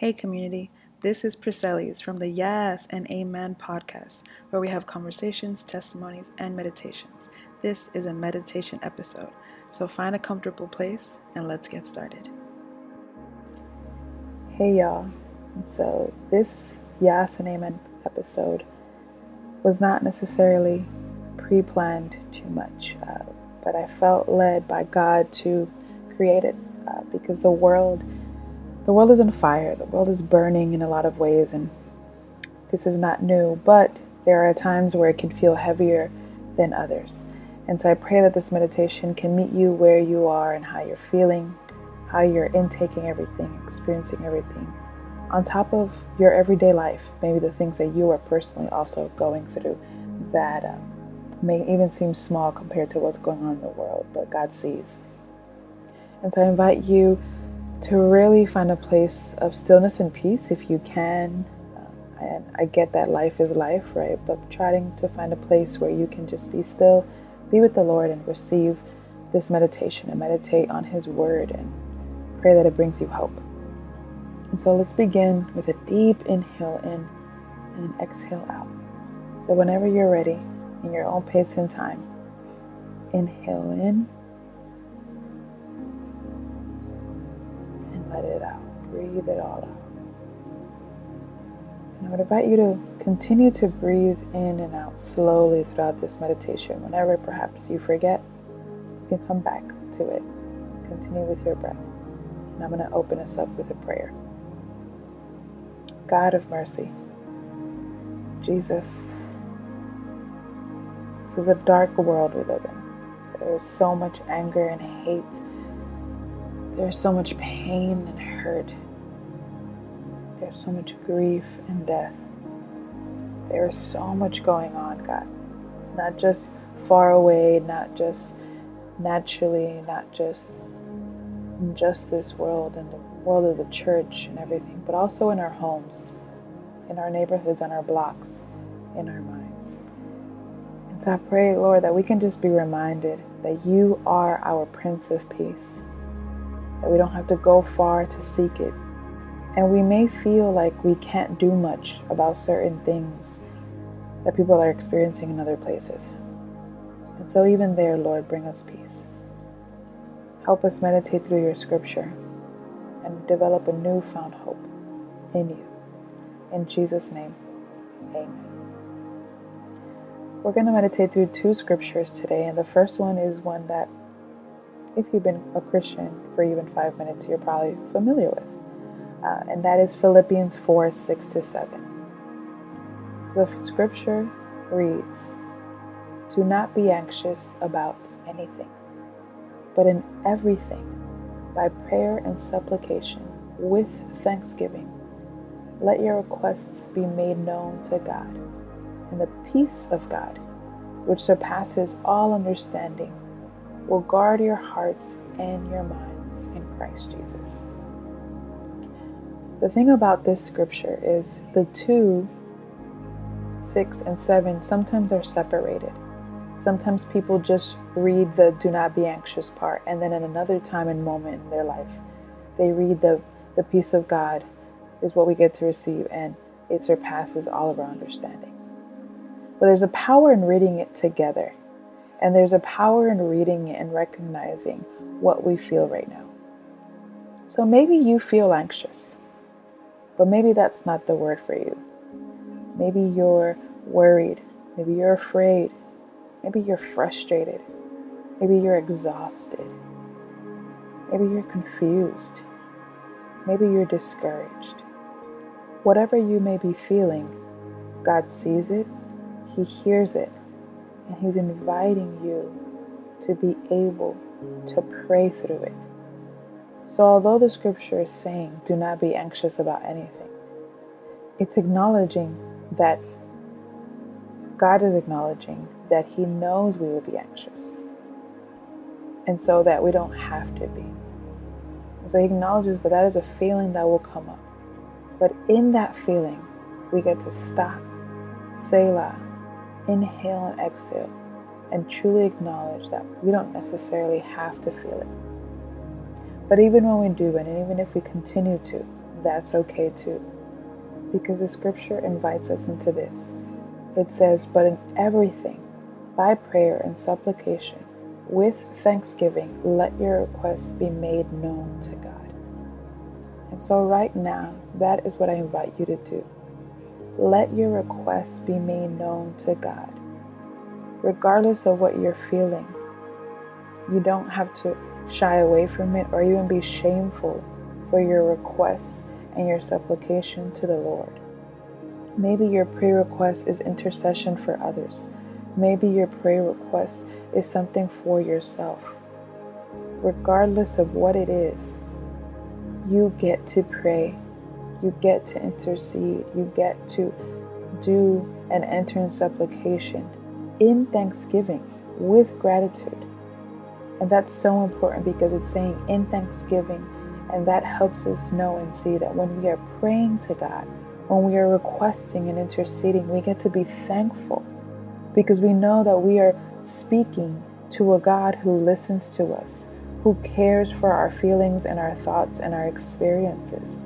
Hey, community. This is Priscellis from the Yes and Amen podcast, where we have conversations, testimonies, and meditations. This is a meditation episode, so find a comfortable place and let's get started. Hey, y'all. So, this Yes and Amen episode was not necessarily pre planned too much, uh, but I felt led by God to create it uh, because the world the world is on fire. The world is burning in a lot of ways, and this is not new, but there are times where it can feel heavier than others. And so I pray that this meditation can meet you where you are and how you're feeling, how you're intaking everything, experiencing everything, on top of your everyday life, maybe the things that you are personally also going through that um, may even seem small compared to what's going on in the world, but God sees. And so I invite you to really find a place of stillness and peace if you can. Uh, and I get that life is life, right? But trying to find a place where you can just be still, be with the Lord, and receive this meditation and meditate on His Word and pray that it brings you hope. And so let's begin with a deep inhale in and exhale out. So, whenever you're ready, in your own pace and time, inhale in let it out. Breathe it all out. And I would invite you to continue to breathe in and out slowly throughout this meditation. Whenever perhaps you forget, you can come back to it. Continue with your breath. And I'm going to open us up with a prayer. God of mercy, Jesus, this is a dark world we live in. There is so much anger and hate there's so much pain and hurt. There's so much grief and death. There is so much going on, God. Not just far away, not just naturally, not just in just this world and the world of the church and everything, but also in our homes, in our neighborhoods, on our blocks, in our minds. And so I pray, Lord, that we can just be reminded that you are our Prince of Peace that we don't have to go far to seek it. And we may feel like we can't do much about certain things that people are experiencing in other places. And so, even there, Lord, bring us peace. Help us meditate through your scripture and develop a newfound hope in you. In Jesus' name, amen. We're going to meditate through two scriptures today, and the first one is one that if you've been a Christian for even five minutes, you're probably familiar with. Uh, and that is Philippians 4 6 to 7. So the scripture reads Do not be anxious about anything, but in everything, by prayer and supplication, with thanksgiving, let your requests be made known to God. And the peace of God, which surpasses all understanding, will guard your hearts and your minds in Christ Jesus. The thing about this scripture is the two, six and seven, sometimes are separated. Sometimes people just read the do not be anxious part, and then in another time and moment in their life, they read the, the peace of God is what we get to receive, and it surpasses all of our understanding. But there's a power in reading it together and there's a power in reading and recognizing what we feel right now. So maybe you feel anxious, but maybe that's not the word for you. Maybe you're worried. Maybe you're afraid. Maybe you're frustrated. Maybe you're exhausted. Maybe you're confused. Maybe you're discouraged. Whatever you may be feeling, God sees it, He hears it, and He's inviting you to be able to pray through it. So, although the scripture is saying, do not be anxious about anything, it's acknowledging that God is acknowledging that He knows we will be anxious. And so that we don't have to be. So He acknowledges that that is a feeling that will come up. But in that feeling, we get to stop, Selah, inhale and exhale and truly acknowledge that we don't necessarily have to feel it. But even when we do, and even if we continue to, that's okay too. Because the scripture invites us into this. It says, But in everything, by prayer and supplication, with thanksgiving, let your requests be made known to God. And so, right now, that is what I invite you to do. Let your requests be made known to God. Regardless of what you're feeling, you don't have to shy away from it or even be shameful for your requests and your supplication to the Lord. Maybe your prayer request is intercession for others. Maybe your prayer request is something for yourself. Regardless of what it is, you get to pray. You get to intercede. You get to do and enter in supplication in thanksgiving with gratitude. And that's so important because it's saying in thanksgiving, and that helps us know and see that when we are praying to God, when we are requesting and interceding, we get to be thankful because we know that we are speaking to a God who listens to us, who cares for our feelings and our thoughts and our experiences.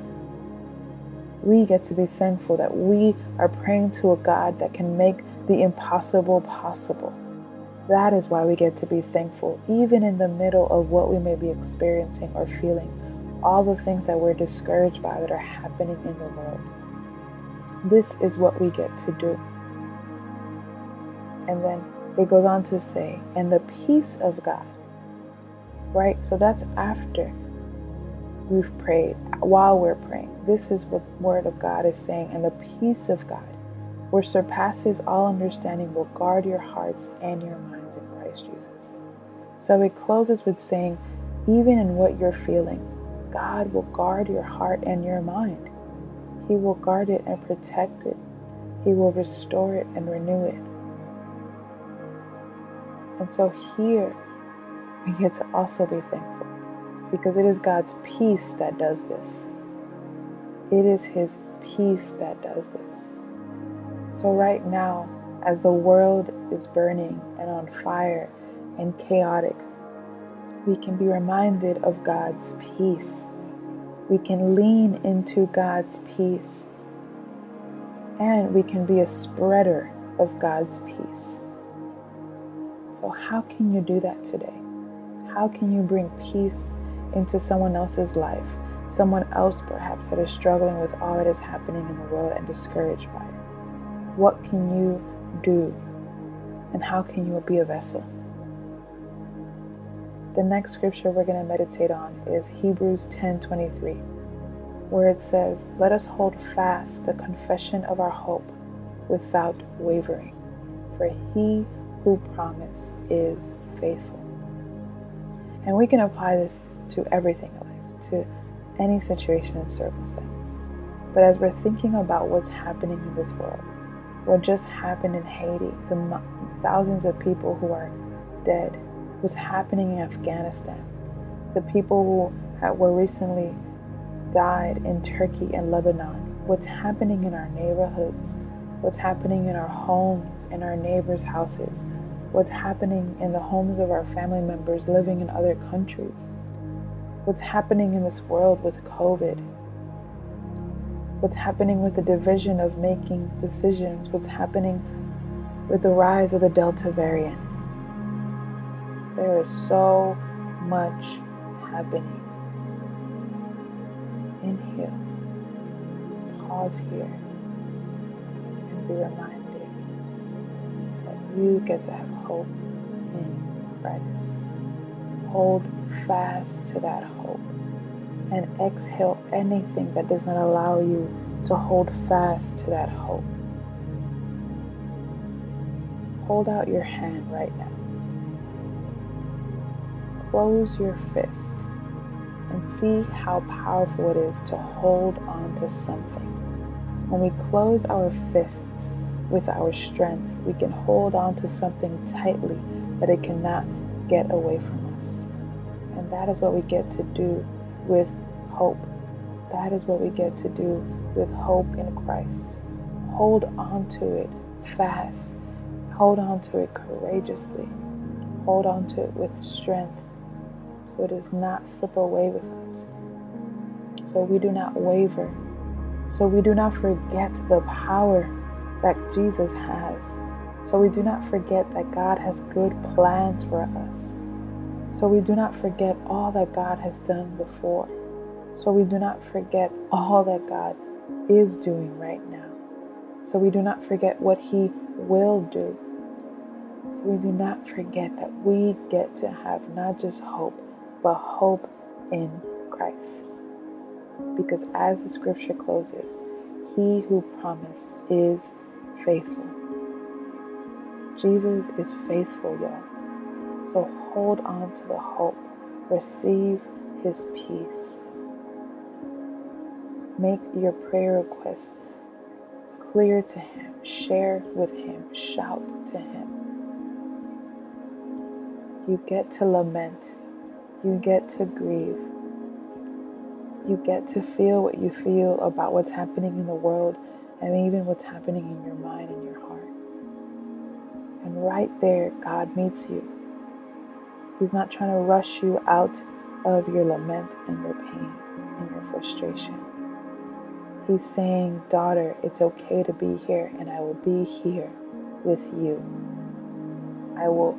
We get to be thankful that we are praying to a God that can make the impossible possible. That is why we get to be thankful, even in the middle of what we may be experiencing or feeling, all the things that we're discouraged by that are happening in the world. This is what we get to do. And then it goes on to say, and the peace of God, right? So that's after we've prayed, while we're praying. This is what the Word of God is saying, and the peace of God, which surpasses all understanding, will guard your hearts and your minds in Christ Jesus. So it closes with saying, even in what you're feeling, God will guard your heart and your mind. He will guard it and protect it. He will restore it and renew it. And so here we get to also be thankful because it is God's peace that does this. It is His peace that does this. So, right now, as the world is burning and on fire and chaotic, we can be reminded of God's peace. We can lean into God's peace. And we can be a spreader of God's peace. So, how can you do that today? How can you bring peace into someone else's life? Someone else, perhaps, that is struggling with all that is happening in the world and discouraged by it. What can you do? And how can you be a vessel? The next scripture we're going to meditate on is Hebrews 10:23, where it says, "Let us hold fast the confession of our hope without wavering, for he who promised is faithful. And we can apply this to everything in life, to any situation and circumstance. But as we're thinking about what's happening in this world, what just happened in Haiti, the thousands of people who are dead, what's happening in Afghanistan, the people who were recently died in Turkey and Lebanon, what's happening in our neighborhoods, what's happening in our homes, in our neighbors' houses, what's happening in the homes of our family members living in other countries, what's happening in this world with COVID, what's happening with the division of making decisions, what's happening with the rise of the Delta variant. There is so much happening. Inhale, pause here and be reminded that you get to have hope in Christ. Hold fast to that hope and exhale anything that does not allow you to hold fast to that hope. Hold out your hand right now. Close your fist and see how powerful it is to hold on to something when we close our fists with our strength, we can hold on to something tightly that it cannot get away from us. And that is what we get to do with hope. That is what we get to do with hope in Christ. Hold on to it fast. Hold on to it courageously. Hold on to it with strength so it does not slip away with us. so we do not waver, so we do not forget the power that Jesus has, so we do not forget that God has good plans for us, so we do not forget all that God has done before, so we do not forget all that God is doing right now, so we do not forget what He will do. So we do not forget that we get to have not just hope, but hope in Christ. Because as the scripture closes, he who promised is faithful. Jesus is faithful, y'all. So hold on to the hope. Receive his peace. Make your prayer request clear to him. Share with him. Shout to him. You get to lament. You get to grieve you get to feel what you feel about what's happening in the world and even what's happening in your mind and your heart. And right there, God meets you. He's not trying to rush you out of your lament and your pain and your frustration. He's saying, Daughter, it's okay to be here, and I will be here with you. I will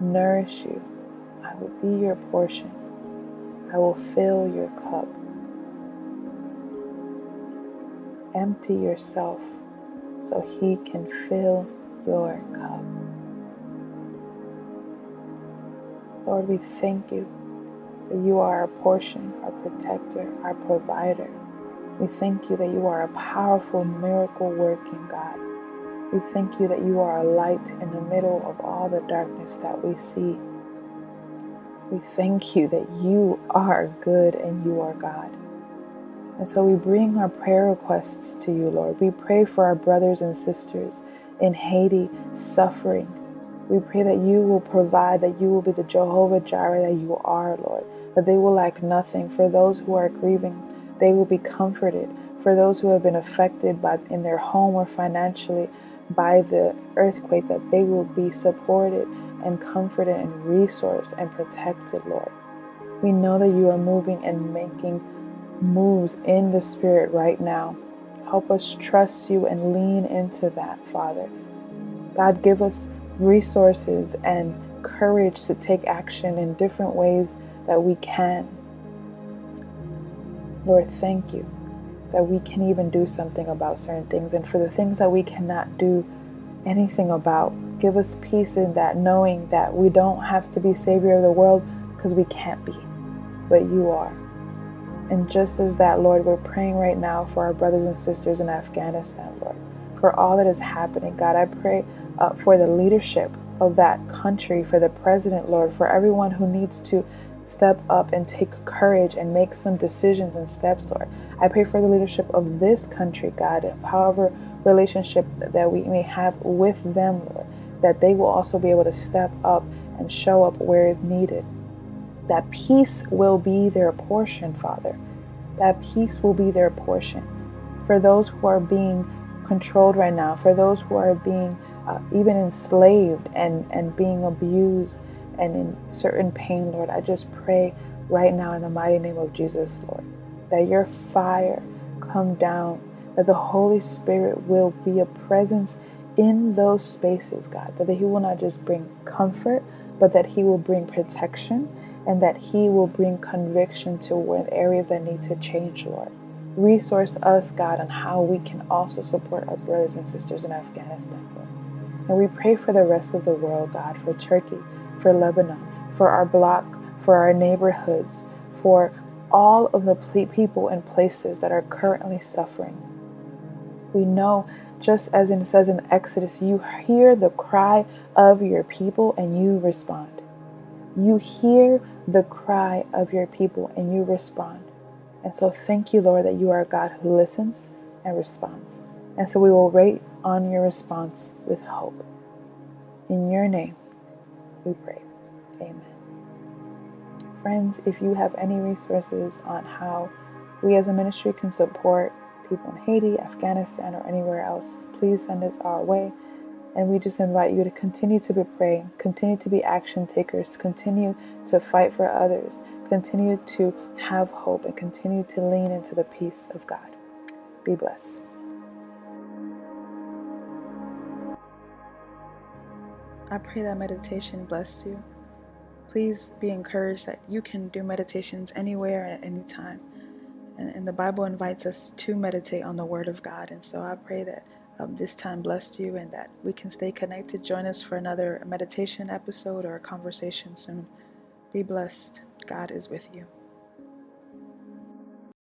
nourish you. I will be your portion. I will fill your cup. empty yourself so He can fill your cup. Lord, we thank you that you are our portion, our protector, our provider. We thank you that you are a powerful miracle working God. We thank you that you are a light in the middle of all the darkness that we see. We thank you that you are good and you are God. And so we bring our prayer requests to you, Lord. We pray for our brothers and sisters in Haiti suffering. We pray that you will provide, that you will be the Jehovah Jireh that you are, Lord, that they will lack nothing. For those who are grieving, they will be comforted. For those who have been affected by in their home or financially by the earthquake, that they will be supported and comforted and resourced and protected, Lord. We know that you are moving and making moves in the Spirit right now. Help us trust you and lean into that, Father. God, give us resources and courage to take action in different ways that we can. Lord, thank you that we can even do something about certain things. And for the things that we cannot do anything about, give us peace in that, knowing that we don't have to be Savior of the world because we can't be, but you are. And just as that, Lord, we're praying right now for our brothers and sisters in Afghanistan, Lord, for all that is happening. God, I pray uh, for the leadership of that country, for the president, Lord, for everyone who needs to step up and take courage and make some decisions and steps, Lord. I pray for the leadership of this country, God, however relationship that we may have with them, Lord, that they will also be able to step up and show up where is needed that peace will be their portion, Father. That peace will be their portion. For those who are being controlled right now, for those who are being uh, even enslaved and, and being abused and in certain pain, Lord, I just pray right now in the mighty name of Jesus, Lord, that your fire come down, that the Holy Spirit will be a presence in those spaces, God, that He will not just bring comfort, but that He will bring protection and that He will bring conviction to areas that need to change, Lord. Resource us, God, on how we can also support our brothers and sisters in Afghanistan, And we pray for the rest of the world, God, for Turkey, for Lebanon, for our block, for our neighborhoods, for all of the people and places that are currently suffering. We know, just as it says in Exodus, you hear the cry of your people and you respond. You hear the cry of your people and you respond. And so thank you, Lord, that you are a God who listens and responds. And so we will wait on your response with hope. In your name, we pray. Amen. Friends, if you have any resources on how we as a ministry can support people in Haiti, Afghanistan, or anywhere else, please send us our way. And we just invite you to continue to be praying, continue to be action takers, continue to fight for others, continue to have hope, and continue to lean into the peace of God. Be blessed. I pray that meditation blessed you. Please be encouraged that you can do meditations anywhere at any time. And, the Bible invites us to meditate on the Word of God. And so I pray that um, this time blessed you and that we can stay connected. Join us for another meditation episode or a conversation soon. Be blessed. God is with you.